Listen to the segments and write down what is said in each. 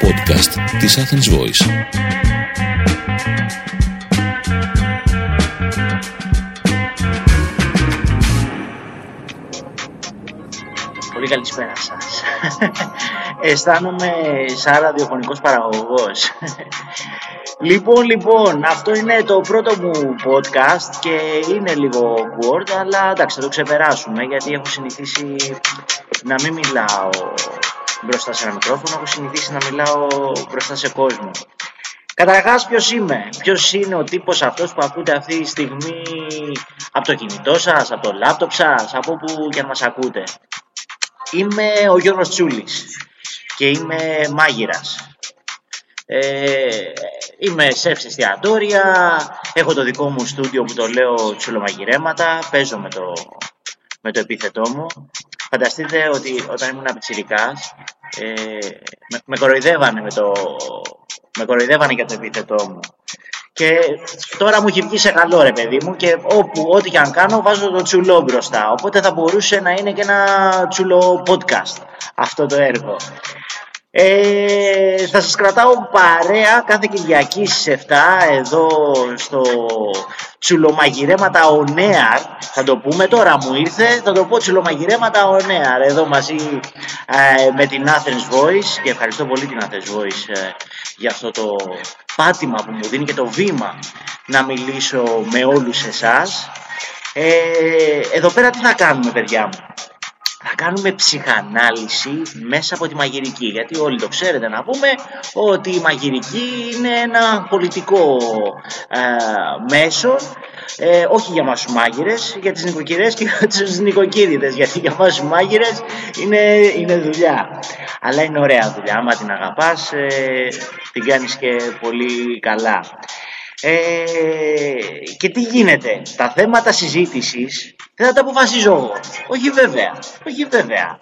podcast της Athens Voice. Πολύ καλησπέρα σας. Αισθάνομαι σαν ραδιοφωνικός παραγωγός. Λοιπόν, λοιπόν, αυτό είναι το πρώτο μου podcast και είναι λίγο awkward, αλλά εντάξει, θα το ξεπεράσουμε γιατί έχω συνηθίσει να μην μιλάω μπροστά σε ένα μικρόφωνο, έχω συνηθίσει να μιλάω μπροστά σε κόσμο. Καταρχάς, ποιος είμαι, ποιος είναι ο τύπος αυτός που ακούτε αυτή τη στιγμή; Από το κινητό σας, από το λάπτοπ σας, από όπου και αν μας ακούτε. Είμαι ο Γιώργος Τσούλης και είμαι μάγειρας. Ε, είμαι σεφ εστιατόρια, έχω το δικό μου στούντιο που το λέω τσουλομαγειρέματα, παίζω με το, με το επίθετό μου. Φανταστείτε ότι όταν ήμουν πιτσιρικάς, ε, με, με κοροϊδεύανε με το, με κοροϊδεύανε για το επίθετό μου. Και τώρα μου έχει βγει σε καλό ρε παιδί μου και όπου, ό,τι και αν κάνω βάζω το τσουλό μπροστά. Οπότε θα μπορούσε να είναι και ένα τσουλό podcast αυτό το έργο. Ε, θα σας κρατάω παρέα κάθε Κυριακή στις 7 εδώ στο Τσουλομαγειρέματα on air θα το πούμε τώρα μου ήρθε. Θα το πω Τσουλομαγειρέματα on air εδώ μαζί ε, με την Athens Voice. Και ευχαριστώ πολύ την Athens Voice ε, για αυτό το πάτημα που μου δίνει και το βήμα να μιλήσω με όλους εσάς. Ε, εδώ πέρα τι θα κάνουμε παιδιά μου; Θα κάνουμε ψυχανάλυση μέσα από τη μαγειρική. Γιατί όλοι το ξέρετε να πούμε ότι η μαγειρική είναι ένα πολιτικό ε, μέσο ε, όχι για μας τους μάγειρες, για τις νοικοκυρές και για τους νοικοκύριδες, γιατί για μας τους μάγειρες είναι, είναι δουλειά. Αλλά είναι ωραία δουλειά, άμα την αγαπάς, ε, την κάνεις και πολύ καλά. Ε, και τι γίνεται, τα θέματα συζήτησης δεν θα τα αποφασίζω εγώ. Όχι βέβαια, όχι βέβαια.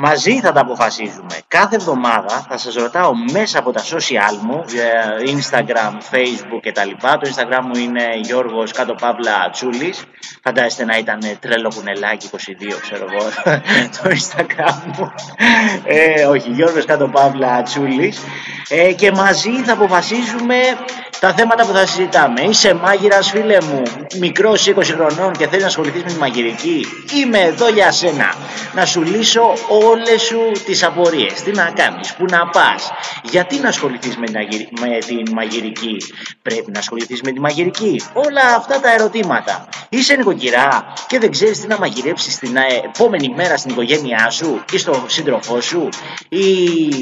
Μαζί θα τα αποφασίζουμε. Κάθε εβδομάδα θα σας ρωτάω μέσα από τα social μου, ε, Instagram, Facebook κτλ. Το Instagram μου είναι Γιώργος κάτω παύλα Τσούλης. Φαντάζεστε να ήταν τρελό κουνελάκι 22, ξέρω εγώ, το Instagram μου. Ε, όχι, Γιώργος κάτω παύλα Τσούλης. Ε, και μαζί θα αποφασίζουμε τα θέματα που θα συζητάμε. Είσαι μάγειρας, φίλε μου, μικρός 20 χρονών και θέλεις να ασχοληθείς με τη μαγειρική. Είμαι εδώ για σένα. Να σου λύσω όλες σου τις απορίες. Τι να κάνεις, πού να πας. Γιατί να ασχοληθείς με, με τη μαγειρική; Πρέπει να ασχοληθείς με τη μαγειρική. Όλα αυτά τα ερωτήματα. Είσαι νοικοκυρά και δεν ξέρεις τι να μαγειρέψεις την επόμενη μέρα στην οικογένειά σου ή στον σύντροφό σου. Ή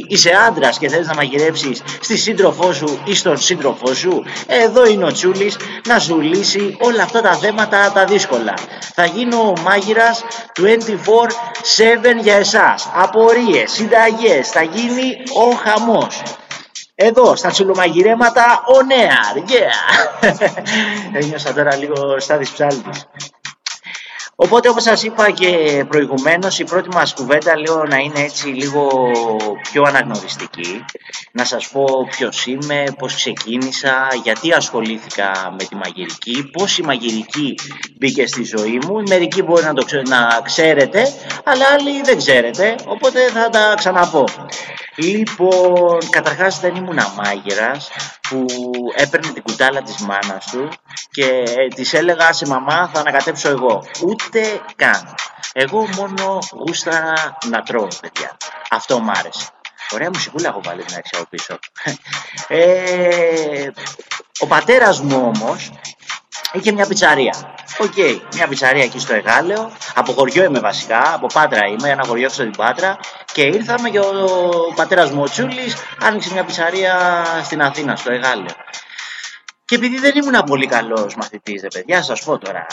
είσαι άντρας και θέλει να μαγειρέψεις στη σύντροφό σου ή στον σύντροφό σου εδώ είναι ο Τσούλης να σου λύσει όλα αυτά τα θέματα τα δύσκολα. Θα γίνω ο μάγειρας 24-7 για εσάς. Απορίες, συνταγές, θα γίνει ο χαμός. Εδώ, στα τσουλομαγειρέματα, on air, yeah! Ένιωσα τώρα λίγο στάδις ψάλτης. Οπότε όπως σας είπα και προηγουμένως η πρώτη μας κουβέντα λέω να είναι έτσι λίγο πιο αναγνωριστική. Να σας πω ποιος είμαι, πώς ξεκίνησα, γιατί ασχολήθηκα με τη μαγειρική, πώς η μαγειρική μπήκε στη ζωή μου. Μερικοί μπορεί να το να ξέρετε αλλά άλλοι δεν ξέρετε οπότε θα τα ξαναπώ. Λοιπόν, καταρχάς δεν ήμουν μάγειρας που έπαιρνε την κουτάλα της μάνας του και της έλεγα σε μαμά θα ανακατέψω εγώ. Ούτε καν. Εγώ μόνο γούσταρα να τρώω, παιδιά. Αυτό μου άρεσε. Ωραία μουσικούλα έχω βάλει να από πίσω. Ε, ο πατέρας μου όμως είχε μια πιτσαρία. OK, okay, μια πιτσαρία εκεί στο Αιγάλεω. Από χωριό είμαι βασικά, από Πάτρα είμαι, ένα χωριό στην Πάτρα. Και ήρθαμε και ο πατέρας μου ο Τσούλης άνοιξε μια πιτσαρία στην Αθήνα, στο Αιγάλεω. Και επειδή δεν ήμουν πολύ καλός μαθητής, δε παιδιά, σας πω τώρα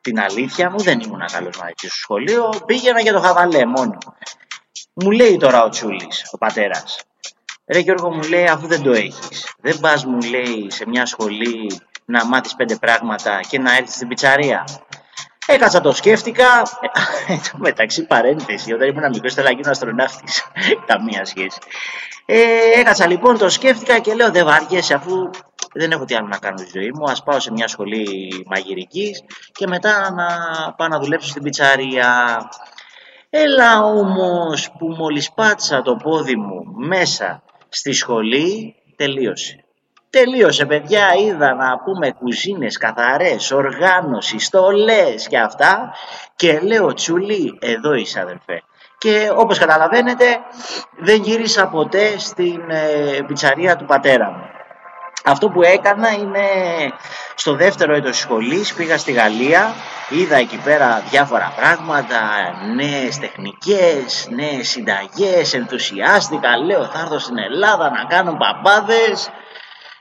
την αλήθεια μου, δεν ήμουν καλός μαθητής στο σχολείο. Πήγαινα για το χαβαλέ μόνο. Μου λέει τώρα ο Τσούλης, ο πατέρας. Ρε Γιώργο μου λέει αφού δεν το έχεις Δεν πας μου λέει σε μια σχολή να μάθεις πέντε πράγματα και να έρθεις στην πιτσαρία Έκατσα το σκέφτηκα. Ε, μεταξύ παρένθεση, όταν ήμουν μικρός ήθελα να γίνω αστροναύτης. Καμία σχέση. Ε, έκατσα λοιπόν, το σκέφτηκα και λέω δεν βαριέσαι αφού δεν έχω τι άλλο να κάνω στη ζωή μου. Α πάω σε μια σχολή μαγειρικής και μετά να πάω να δουλέψω στην πιτσαρία. Έλα όμως που μόλις πάτησα το πόδι μου μέσα στη σχολή τελείωσε. Τελείωσε παιδιά, είδα να πούμε κουζίνες καθαρές, οργάνωσης, στολές και αυτά. Και λέω τσουλί, εδώ είσαι αδερφέ. Και όπως καταλαβαίνετε δεν γύρισα ποτέ στην ε, πιτσαρία του πατέρα μου. Αυτό που έκανα είναι στο δεύτερο έτος σχολής πήγα στη Γαλλία, είδα εκεί πέρα διάφορα πράγματα, νέες τεχνικές, νέες συνταγές, ενθουσιάστηκα, λέω θα έρθω στην Ελλάδα να κάνω παπάδες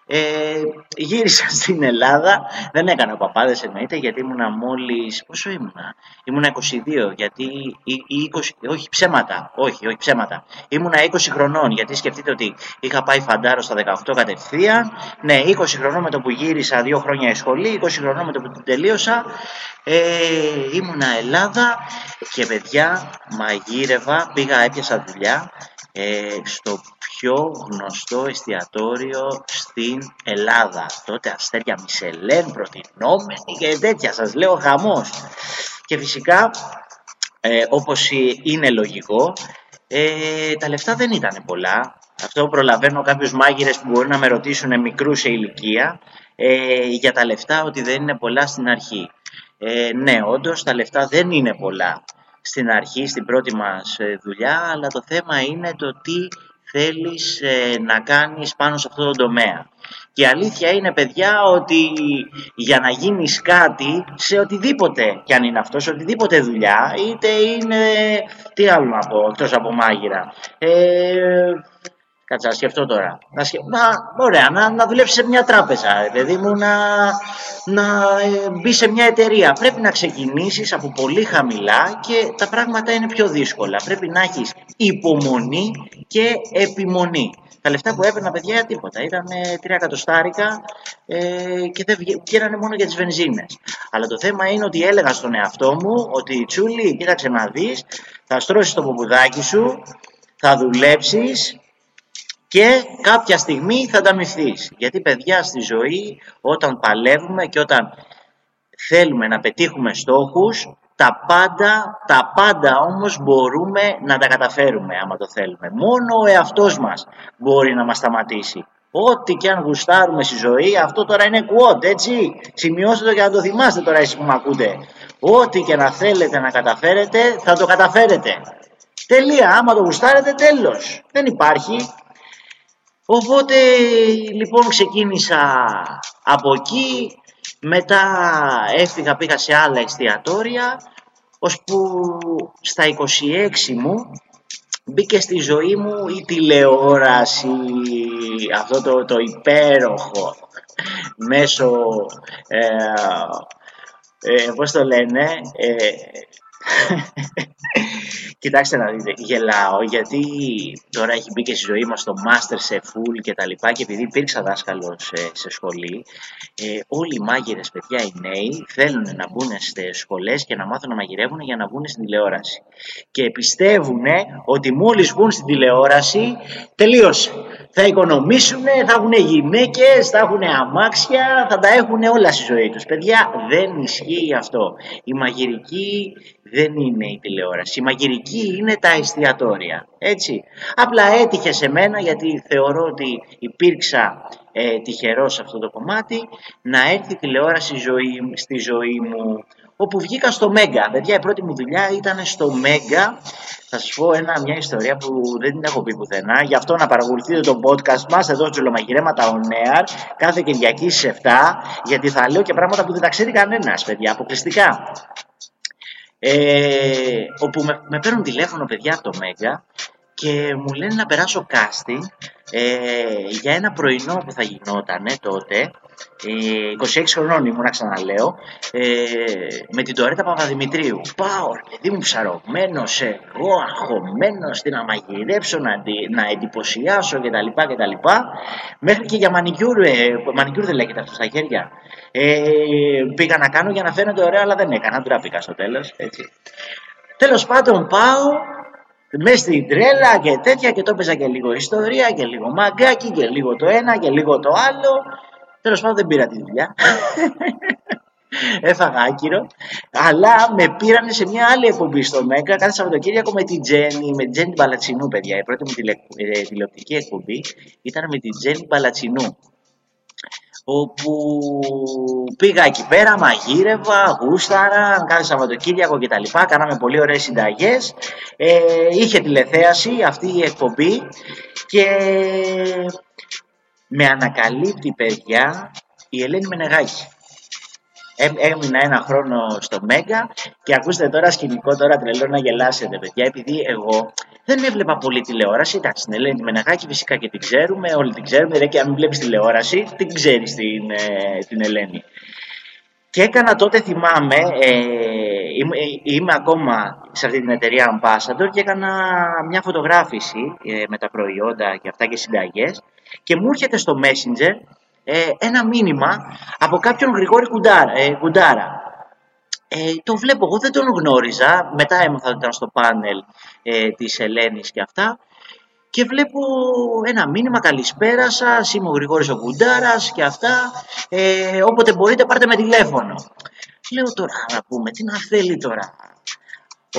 ε, γύρισα στην Ελλάδα, δεν έκανα παπάδες εννοείται γιατί ήμουνα μόλις, πόσο ήμουνα, ήμουνα 22 γιατί, ή, 20, όχι ψέματα, όχι, όχι ψέματα, ήμουνα 20 χρονών γιατί σκεφτείτε ότι είχα πάει φαντάρο στα 18 κατευθείαν, ναι 20 χρονών με το που γύρισα δύο χρόνια σχολή, 20 χρονών με το που τελείωσα, ε, ήμουνα Ελλάδα και παιδιά μαγείρευα, πήγα έπιασα δουλειά ε, στο πιο γνωστό εστιατόριο στην Ελλάδα. Τότε αστέρια Μισελέν, προτινόμενη και τέτοια. Σας λέω χαμός. Και φυσικά, ε, όπως είναι λογικό, ε, τα λεφτά δεν ήταν πολλά. Αυτό προλαβαίνω κάποιους μάγειρες που μπορεί να με ρωτήσουν μικρού σε ηλικία ε, για τα λεφτά ότι δεν είναι πολλά στην αρχή. Ε, ναι, όντως τα λεφτά δεν είναι πολλά στην αρχή, στην πρώτη μας ε, δουλειά, αλλά το θέμα είναι το τι θέλεις ε, να κάνεις πάνω σε αυτό το τομέα. Και η αλήθεια είναι παιδιά ότι για να γίνεις κάτι σε οτιδήποτε κι αν είναι αυτό, σε οτιδήποτε δουλειά, είτε είναι, τι άλλο να πω, εκτός από μάγειρα, ε, Κάτσε να σκεφτώ τώρα. Να, σκε... να, ωραία, να, να δουλέψει σε μια τράπεζα, παιδί μου, να, να ε, μπει σε μια εταιρεία. Πρέπει να ξεκινήσεις από πολύ χαμηλά και τα πράγματα είναι πιο δύσκολα. Πρέπει να έχεις υπομονή και επιμονή. Τα λεφτά που έπαιρνα, παιδιά, τίποτα. Ήταν τρία εκατοστάρικα ε, και δεν βγαίνανε μόνο για τις βενζίνες. Αλλά το θέμα είναι ότι έλεγα στον εαυτό μου ότι Τσούλη, κοίταξε να δεις, θα στρώσεις το ποπουδάκι σου, θα δουλέψεις και κάποια στιγμή θα ανταμυφθείς. Γιατί παιδιά στη ζωή όταν παλεύουμε και όταν θέλουμε να πετύχουμε στόχους τα πάντα, τα πάντα όμως μπορούμε να τα καταφέρουμε άμα το θέλουμε. Μόνο ο εαυτός μας μπορεί να μας σταματήσει. Ό,τι και αν γουστάρουμε στη ζωή, αυτό τώρα είναι quote, έτσι. Σημειώστε το και να το θυμάστε τώρα εσείς που με ακούτε. Ό,τι και να θέλετε να καταφέρετε, θα το καταφέρετε. Τελεία, άμα το γουστάρετε, τέλος. Δεν υπάρχει. Οπότε λοιπόν ξεκίνησα από εκεί, μετά έφυγα πήγα σε άλλα εστιατόρια, ώσπου στα 26 μου μπήκε στη ζωή μου η τηλεόραση, αυτό το, το υπέροχο, μέσω, ε, ε, πώς το λένε, ε, Κοιτάξτε να δείτε, γελάω γιατί τώρα έχει μπει και στη ζωή μας το Master σε Full και τα λοιπά και επειδή υπήρξα δάσκαλος σε, σε σχολή ε, όλοι οι μάγειρες παιδιά οι νέοι θέλουν να μπουν σε σχολές και να μάθουν να μαγειρεύουν για να μπουν στην τηλεόραση. Και πιστεύουν ότι μόλις μπουν στην τηλεόραση τελείωσε θα οικονομήσουν, θα έχουν γυναίκες, θα έχουν αμάξια, θα τα έχουν όλα στη ζωή τους. Παιδιά, δεν ισχύει αυτό. Η μαγειρική δεν είναι η τηλεόραση. Η μαγειρική είναι τα εστιατόρια. Έτσι. Απλά έτυχε σε μένα γιατί θεωρώ ότι υπήρξα ε, τυχερός σε αυτό το κομμάτι να έρθει η τηλεόραση ζωή, στη ζωή μου όπου βγήκα στο Μέγκα. Παιδιά, η πρώτη μου δουλειά ήταν στο Μέγκα. Θα σας πω ένα, μια ιστορία που δεν την έχω πει πουθενά. Γι' αυτό να παρακολουθείτε το podcast μας εδώ στο Λομαγειρέματα On Air κάθε Κυριακή στι 7. Γιατί θα λέω και πράγματα που δεν τα ξέρει κανένας, παιδιά, αποκλειστικά. Ε, όπου με, με παίρνουν τηλέφωνο παιδιά από το Μέγκα και μου λένε να περάσω casting ε, για ένα πρωινό που θα γινόταν τότε 26 ε, χρονών ήμουν, ξαναλέω, ε, με την Τωρέτα Παπαδημητρίου. Πάω, παιδί μου, ψαρωμένος, εγώ αγχωμένος, τι να μαγειρέψω, να, να εντυπωσιάσω κτλ. κτλ. Μέχρι και για μανικιούρ, ε, μανικιούρ δεν λέγεται αυτό στα χέρια. Ε, πήγα να κάνω για να φαίνεται ωραία, αλλά δεν έκανα. Ντράπηκα στο τέλος. Τέλος πάντων, πάω, μες στην τρέλα και τέτοια και το έπαιζα και λίγο ιστορία και λίγο μαγκάκι και λίγο το ένα και λίγο το άλλο Τέλος πάντων δεν πήρα τη δουλειά. Έφαγα άκυρο, αλλά με πήρανε σε μια άλλη εκπομπή στο Μέγκα κάθε Σαββατοκύριακο με την Τζέννη, με την Τζέννη Μπαλατσινού, παιδιά. Η πρώτη μου τηλε, ε, τηλεοπτική εκπομπή ήταν με την Τζέννη Μπαλατσινού. Όπου πήγα εκεί πέρα, μαγείρευα, γούσταρα, κάθε Σαββατοκύριακο κτλ. Κάναμε πολύ ωραίες συνταγές. Ε, είχε τηλεθέαση αυτή η εκπομπή και με ανακαλύπτει παιδιά η Ελένη Μενεγάκη. Έμεινα ένα χρόνο στο Μέγκα και ακούστε τώρα σκηνικό, τώρα τρελό να γελάσετε παιδιά, επειδή εγώ δεν έβλεπα πολύ τηλεόραση. Εντάξει, την Ελένη Μενεγάκη φυσικά και την ξέρουμε, όλοι την ξέρουμε, δεν και αν βλέπεις τηλεόραση, την ξέρεις την, ε, την Ελένη. Και έκανα τότε, θυμάμαι, ε, είμαι, είμαι, ακόμα σε αυτή την εταιρεία Ambassador και έκανα μια φωτογράφηση ε, με τα προϊόντα και αυτά και συνταγές και μου έρχεται στο Messenger ε, ένα μήνυμα από κάποιον Γρηγόρη Κουντάρα. Ε, Κουντάρα. Ε, το βλέπω, εγώ δεν τον γνώριζα, μετά έμαθα ότι ήταν στο πάνελ ε, της Ελένης και αυτά και βλέπω ένα μήνυμα «Καλησπέρα σας, είμαι ο Γρηγόρης ο Κουντάρας και αυτά, ε, όποτε μπορείτε πάρτε με τηλέφωνο». Λέω τώρα να πούμε, τι να θέλει τώρα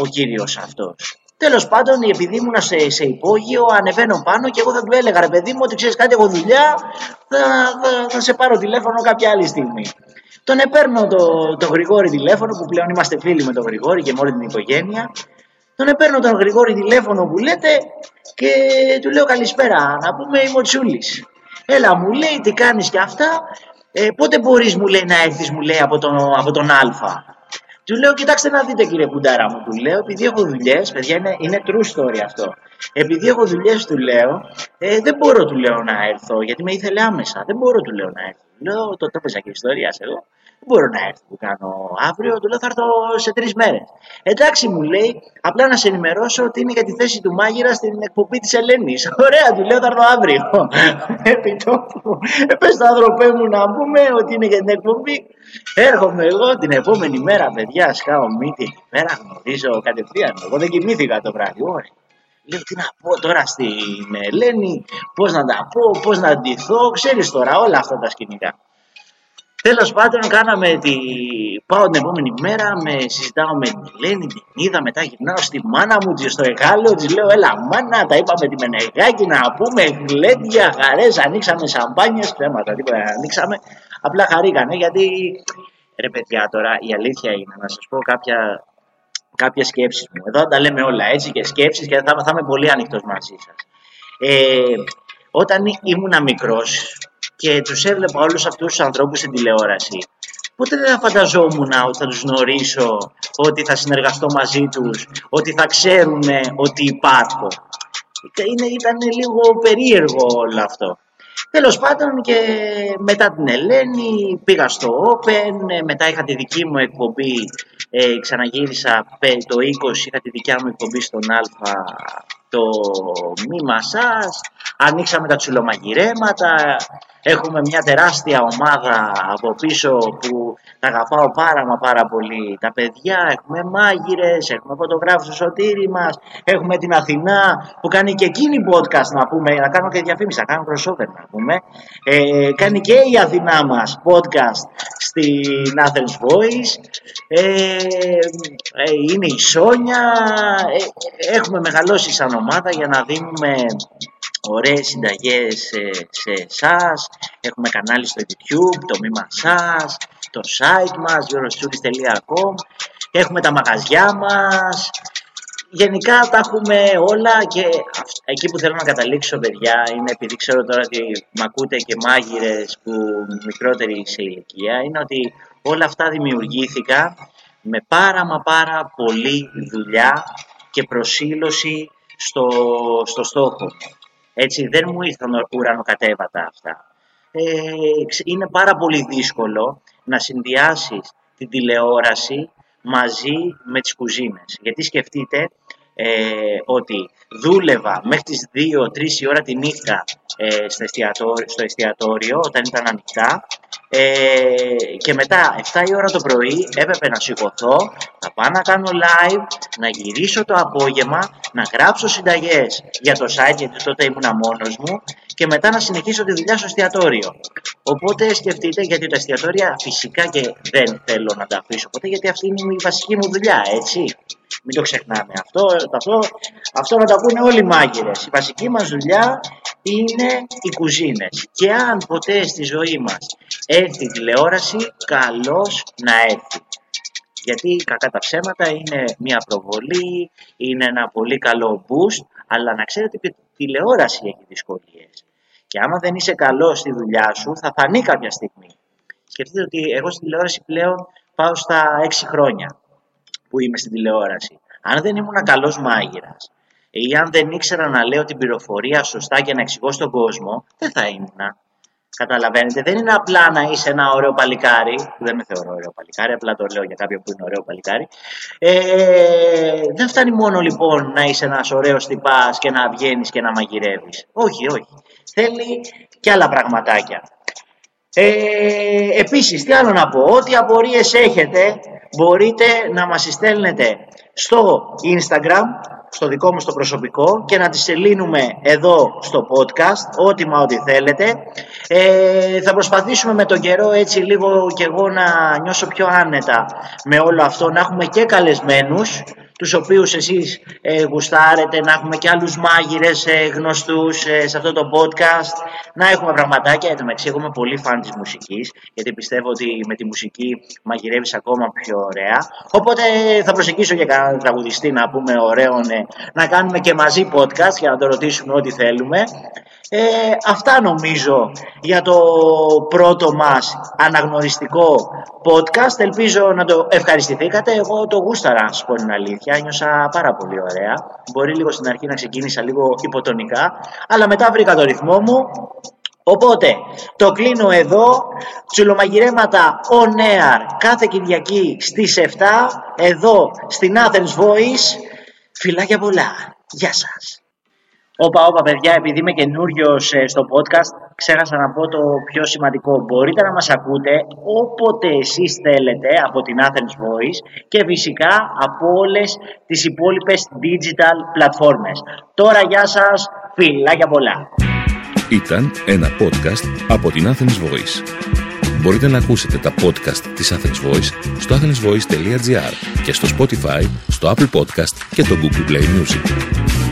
ο κύριος αυτός. Τέλος πάντων, επειδή ήμουν σε, σε υπόγειο, ανεβαίνω πάνω και εγώ θα του έλεγα ρε παιδί μου ότι ξέρεις κάτι, εγώ δουλειά, θα, θα, θα, σε πάρω τηλέφωνο κάποια άλλη στιγμή. Τον επέρνω το, το Γρηγόρη τηλέφωνο, που πλέον είμαστε φίλοι με τον Γρηγόρη και με όλη την οικογένεια. Τον επέρνω τον Γρηγόρη τηλέφωνο που λέτε και του λέω καλησπέρα, να πούμε είμαι ο Τσούλης. Έλα μου λέει τι κάνεις και αυτά, ε, πότε μπορείς μου λέει να έρθεις μου λέει από τον, από τον Α. Του λέω, κοιτάξτε να δείτε κύριε Κουντάρα μου, του λέω, επειδή έχω δουλειές, παιδιά είναι, είναι true story αυτό. Επειδή έχω δουλειές, του λέω, ε, δεν μπορώ, του λέω να έρθω, γιατί με ήθελε άμεσα. Δεν μπορώ, του λέω να έρθω. Λέω, το έπαιζα και ιστορία εγώ. Δεν μπορώ να έρθω που κάνω αύριο, του λέω θα έρθω σε τρεις μέρες. Εντάξει, μου λέει, απλά να σε ενημερώσω ότι είναι για τη θέση του μάγειρα στην εκπομπή της Ελένης. Ωραία, του λέω θα έρθω αύριο. Επί τόπου. Ε, Πες το άνθρωπέ μου να πούμε ότι είναι για την εκπομπή. Έρχομαι εγώ την επόμενη μέρα, παιδιά, σκάω μύτη εκεί πέρα, γνωρίζω κατευθείαν. Εγώ δεν κοιμήθηκα το βράδυ, όχι. Λέω τι να πω τώρα στην Ελένη, πώς να τα πω, πώς να ντυθώ, ξέρεις τώρα όλα αυτά τα σκηνικά. Τέλος πάντων, κάναμε τη... πάω την επόμενη μέρα, με συζητάω με την Ελένη, την είδα, μετά γυρνάω στη μάνα μου, στο εγάλεο, της λέω: Έλα, μάνα, τα είπαμε τη Μενεγάκη να πούμε γλέντια, χαρές, ανοίξαμε σαμπάνιες, θέματα, τίποτα, ανοίξαμε. Απλά χαρήκανε γιατί, ρε παιδιά, τώρα η αλήθεια είναι να σας πω κάποια, κάποια σκέψεις μου. Εδώ τα λέμε όλα έτσι και σκέψεις και θα, θα είμαι πολύ ανοιχτός μαζί σας. Ε, όταν ήμουν μικρός, και τους έβλεπα όλους αυτούς τους ανθρώπους στην τηλεόραση, ποτέ δεν θα φανταζόμουν ότι θα τους γνωρίσω, ότι θα συνεργαστώ μαζί τους, ότι θα ξέρουν ότι υπάρχω. Είναι, ήταν λίγο περίεργο όλο αυτό. Τέλος πάντων και μετά την Ελένη πήγα στο Open, μετά είχα τη δική μου εκπομπή, ε, ξαναγύρισα το 20, είχα τη δικιά μου εκπομπή στον Α το μη μασάς, ανοίξαμε τα τσουλομαγειρέματα, έχουμε μια τεράστια ομάδα από πίσω που τα αγαπάω πάρα μα πάρα πολύ. Τα παιδιά, έχουμε μάγειρες, έχουμε φωτογράφους στο σωτήρι μας, έχουμε την Αθηνά που κάνει και εκείνη podcast να πούμε, να κάνω και διαφήμιση, να κάνω crossover να πούμε, ε, κάνει και η Αθηνά μας podcast στην Athens Voice, ε, ε, είναι η Σόνια, ε, έχουμε μεγαλώσει σαν ομάδα για να δίνουμε ωραίες συνταγές σε, σε εσάς. Έχουμε κανάλι στο YouTube, το Μήμα σας, το site μας, eurostudis.com. Έχουμε τα μαγαζιά μας. Γενικά τα έχουμε όλα και εκεί που θέλω να καταλήξω παιδιά είναι επειδή ξέρω τώρα ότι μ' ακούτε και μάγειρες που μικρότεροι σε ηλικία είναι ότι όλα αυτά δημιουργήθηκαν με πάρα μα πάρα πολύ δουλειά και προσήλωση στο, στο στόχο. Έτσι δεν μου ήρθαν ουρανοκατέβατα αυτά. Ε, είναι πάρα πολύ δύσκολο να συνδυάσεις την τηλεόραση μαζί με τις κουζίνες. Γιατί σκεφτείτε, ε, ότι δούλευα μέχρι τις 2-3 η ώρα τη νύχτα ε, στο, εστιατόριο, στο εστιατόριο όταν ήταν ανοιχτά ε, και μετά 7 η ώρα το πρωί έπρεπε να σηκωθώ, να πάω να κάνω live, να γυρίσω το απόγευμα, να γράψω συνταγές για το site γιατί τότε ήμουνα μόνος μου και μετά να συνεχίσω τη δουλειά στο εστιατόριο. Οπότε σκεφτείτε γιατί τα εστιατόρια φυσικά και δεν θέλω να τα αφήσω ποτέ γιατί αυτή είναι η βασική μου δουλειά, έτσι. Μην το ξεχνάμε αυτό. Αυτό, αυτό να τα πούνε όλοι οι μάγειρες. Η βασική μας δουλειά είναι οι κουζίνες. Και αν ποτέ στη ζωή μας έρθει η τηλεόραση, καλώς να έρθει. Γιατί κακά τα ψέματα είναι μια προβολή, είναι ένα πολύ καλό boost, αλλά να ξέρετε ότι η τηλεόραση έχει δυσκολίες. Και άμα δεν είσαι καλός στη δουλειά σου, θα φανεί κάποια στιγμή. Σκεφτείτε ότι εγώ στη τηλεόραση πλέον πάω στα 6 χρόνια που είμαι στην τηλεόραση. Αν δεν ήμουν καλός μάγειρας ή αν δεν ήξερα να λέω την πληροφορία σωστά και να εξηγώ στον κόσμο, δεν θα ήμουν. Καταλαβαίνετε, δεν είναι απλά να είσαι ένα ωραίο παλικάρι, δεν με θεωρώ ωραίο παλικάρι, απλά το λέω για κάποιον που είναι ωραίο παλικάρι. Ε, δεν φτάνει μόνο λοιπόν να είσαι ένας ωραίος τυπάς και να βγαίνεις και να μαγειρεύεις. Όχι, όχι. Θέλει και άλλα πραγματάκια. Ε, επίσης, τι άλλο να πω, ό,τι απορίες έχετε μπορείτε να μας στέλνετε στο Instagram, στο δικό μου στο προσωπικό και να τις σελίνουμε εδώ στο podcast, ό,τι μα ό,τι θέλετε. Ε, θα προσπαθήσουμε με τον καιρό έτσι λίγο και εγώ να νιώσω πιο άνετα με όλο αυτό, να έχουμε και καλεσμένους τους οποίους εσείς ε, γουστάρετε, να έχουμε και άλλους μάγειρες ε, γνωστούς ε, σε αυτό το podcast, να έχουμε πραγματάκια. Εν τω μεταξύ, εγώ είμαι πολύ φαν της μουσικής, γιατί πιστεύω ότι με τη μουσική μαγειρεύεις ακόμα πιο ωραία. Οπότε θα προσεγγίσω και κανέναν τραγουδιστή να πούμε ωραίο, ναι, να κάνουμε και μαζί podcast για να το ρωτήσουμε ό,τι θέλουμε. Ε, αυτά νομίζω για το πρώτο μας αναγνωριστικό podcast. Ελπίζω να το ευχαριστηθήκατε. Εγώ το γούσταρα, να σας πω την αλήθεια. Νιώσα πάρα πολύ ωραία. Μπορεί λίγο στην αρχή να ξεκίνησα λίγο υποτονικά, αλλά μετά βρήκα το ρυθμό μου. Οπότε, το κλείνω εδώ. Τσουλομαγειρέματα on air κάθε Κυριακή στις 7, εδώ στην Athens Voice. Φιλάκια πολλά. Γεια σας. Όπα, όπα, παιδιά, επειδή είμαι καινούριος ε, στο podcast, ξέχασα να πω το πιο σημαντικό. Μπορείτε να μας ακούτε όποτε εσείς θέλετε από την Athens Voice και φυσικά από όλες τις υπόλοιπες digital πλατφόρμες. Τώρα, γεια σας, φιλάκια πολλά. Ήταν ένα podcast από την Athens Voice. Μπορείτε να ακούσετε τα podcast της Athens Voice στο athensvoice.gr και στο Spotify, στο Apple Podcast και το Google Play Music.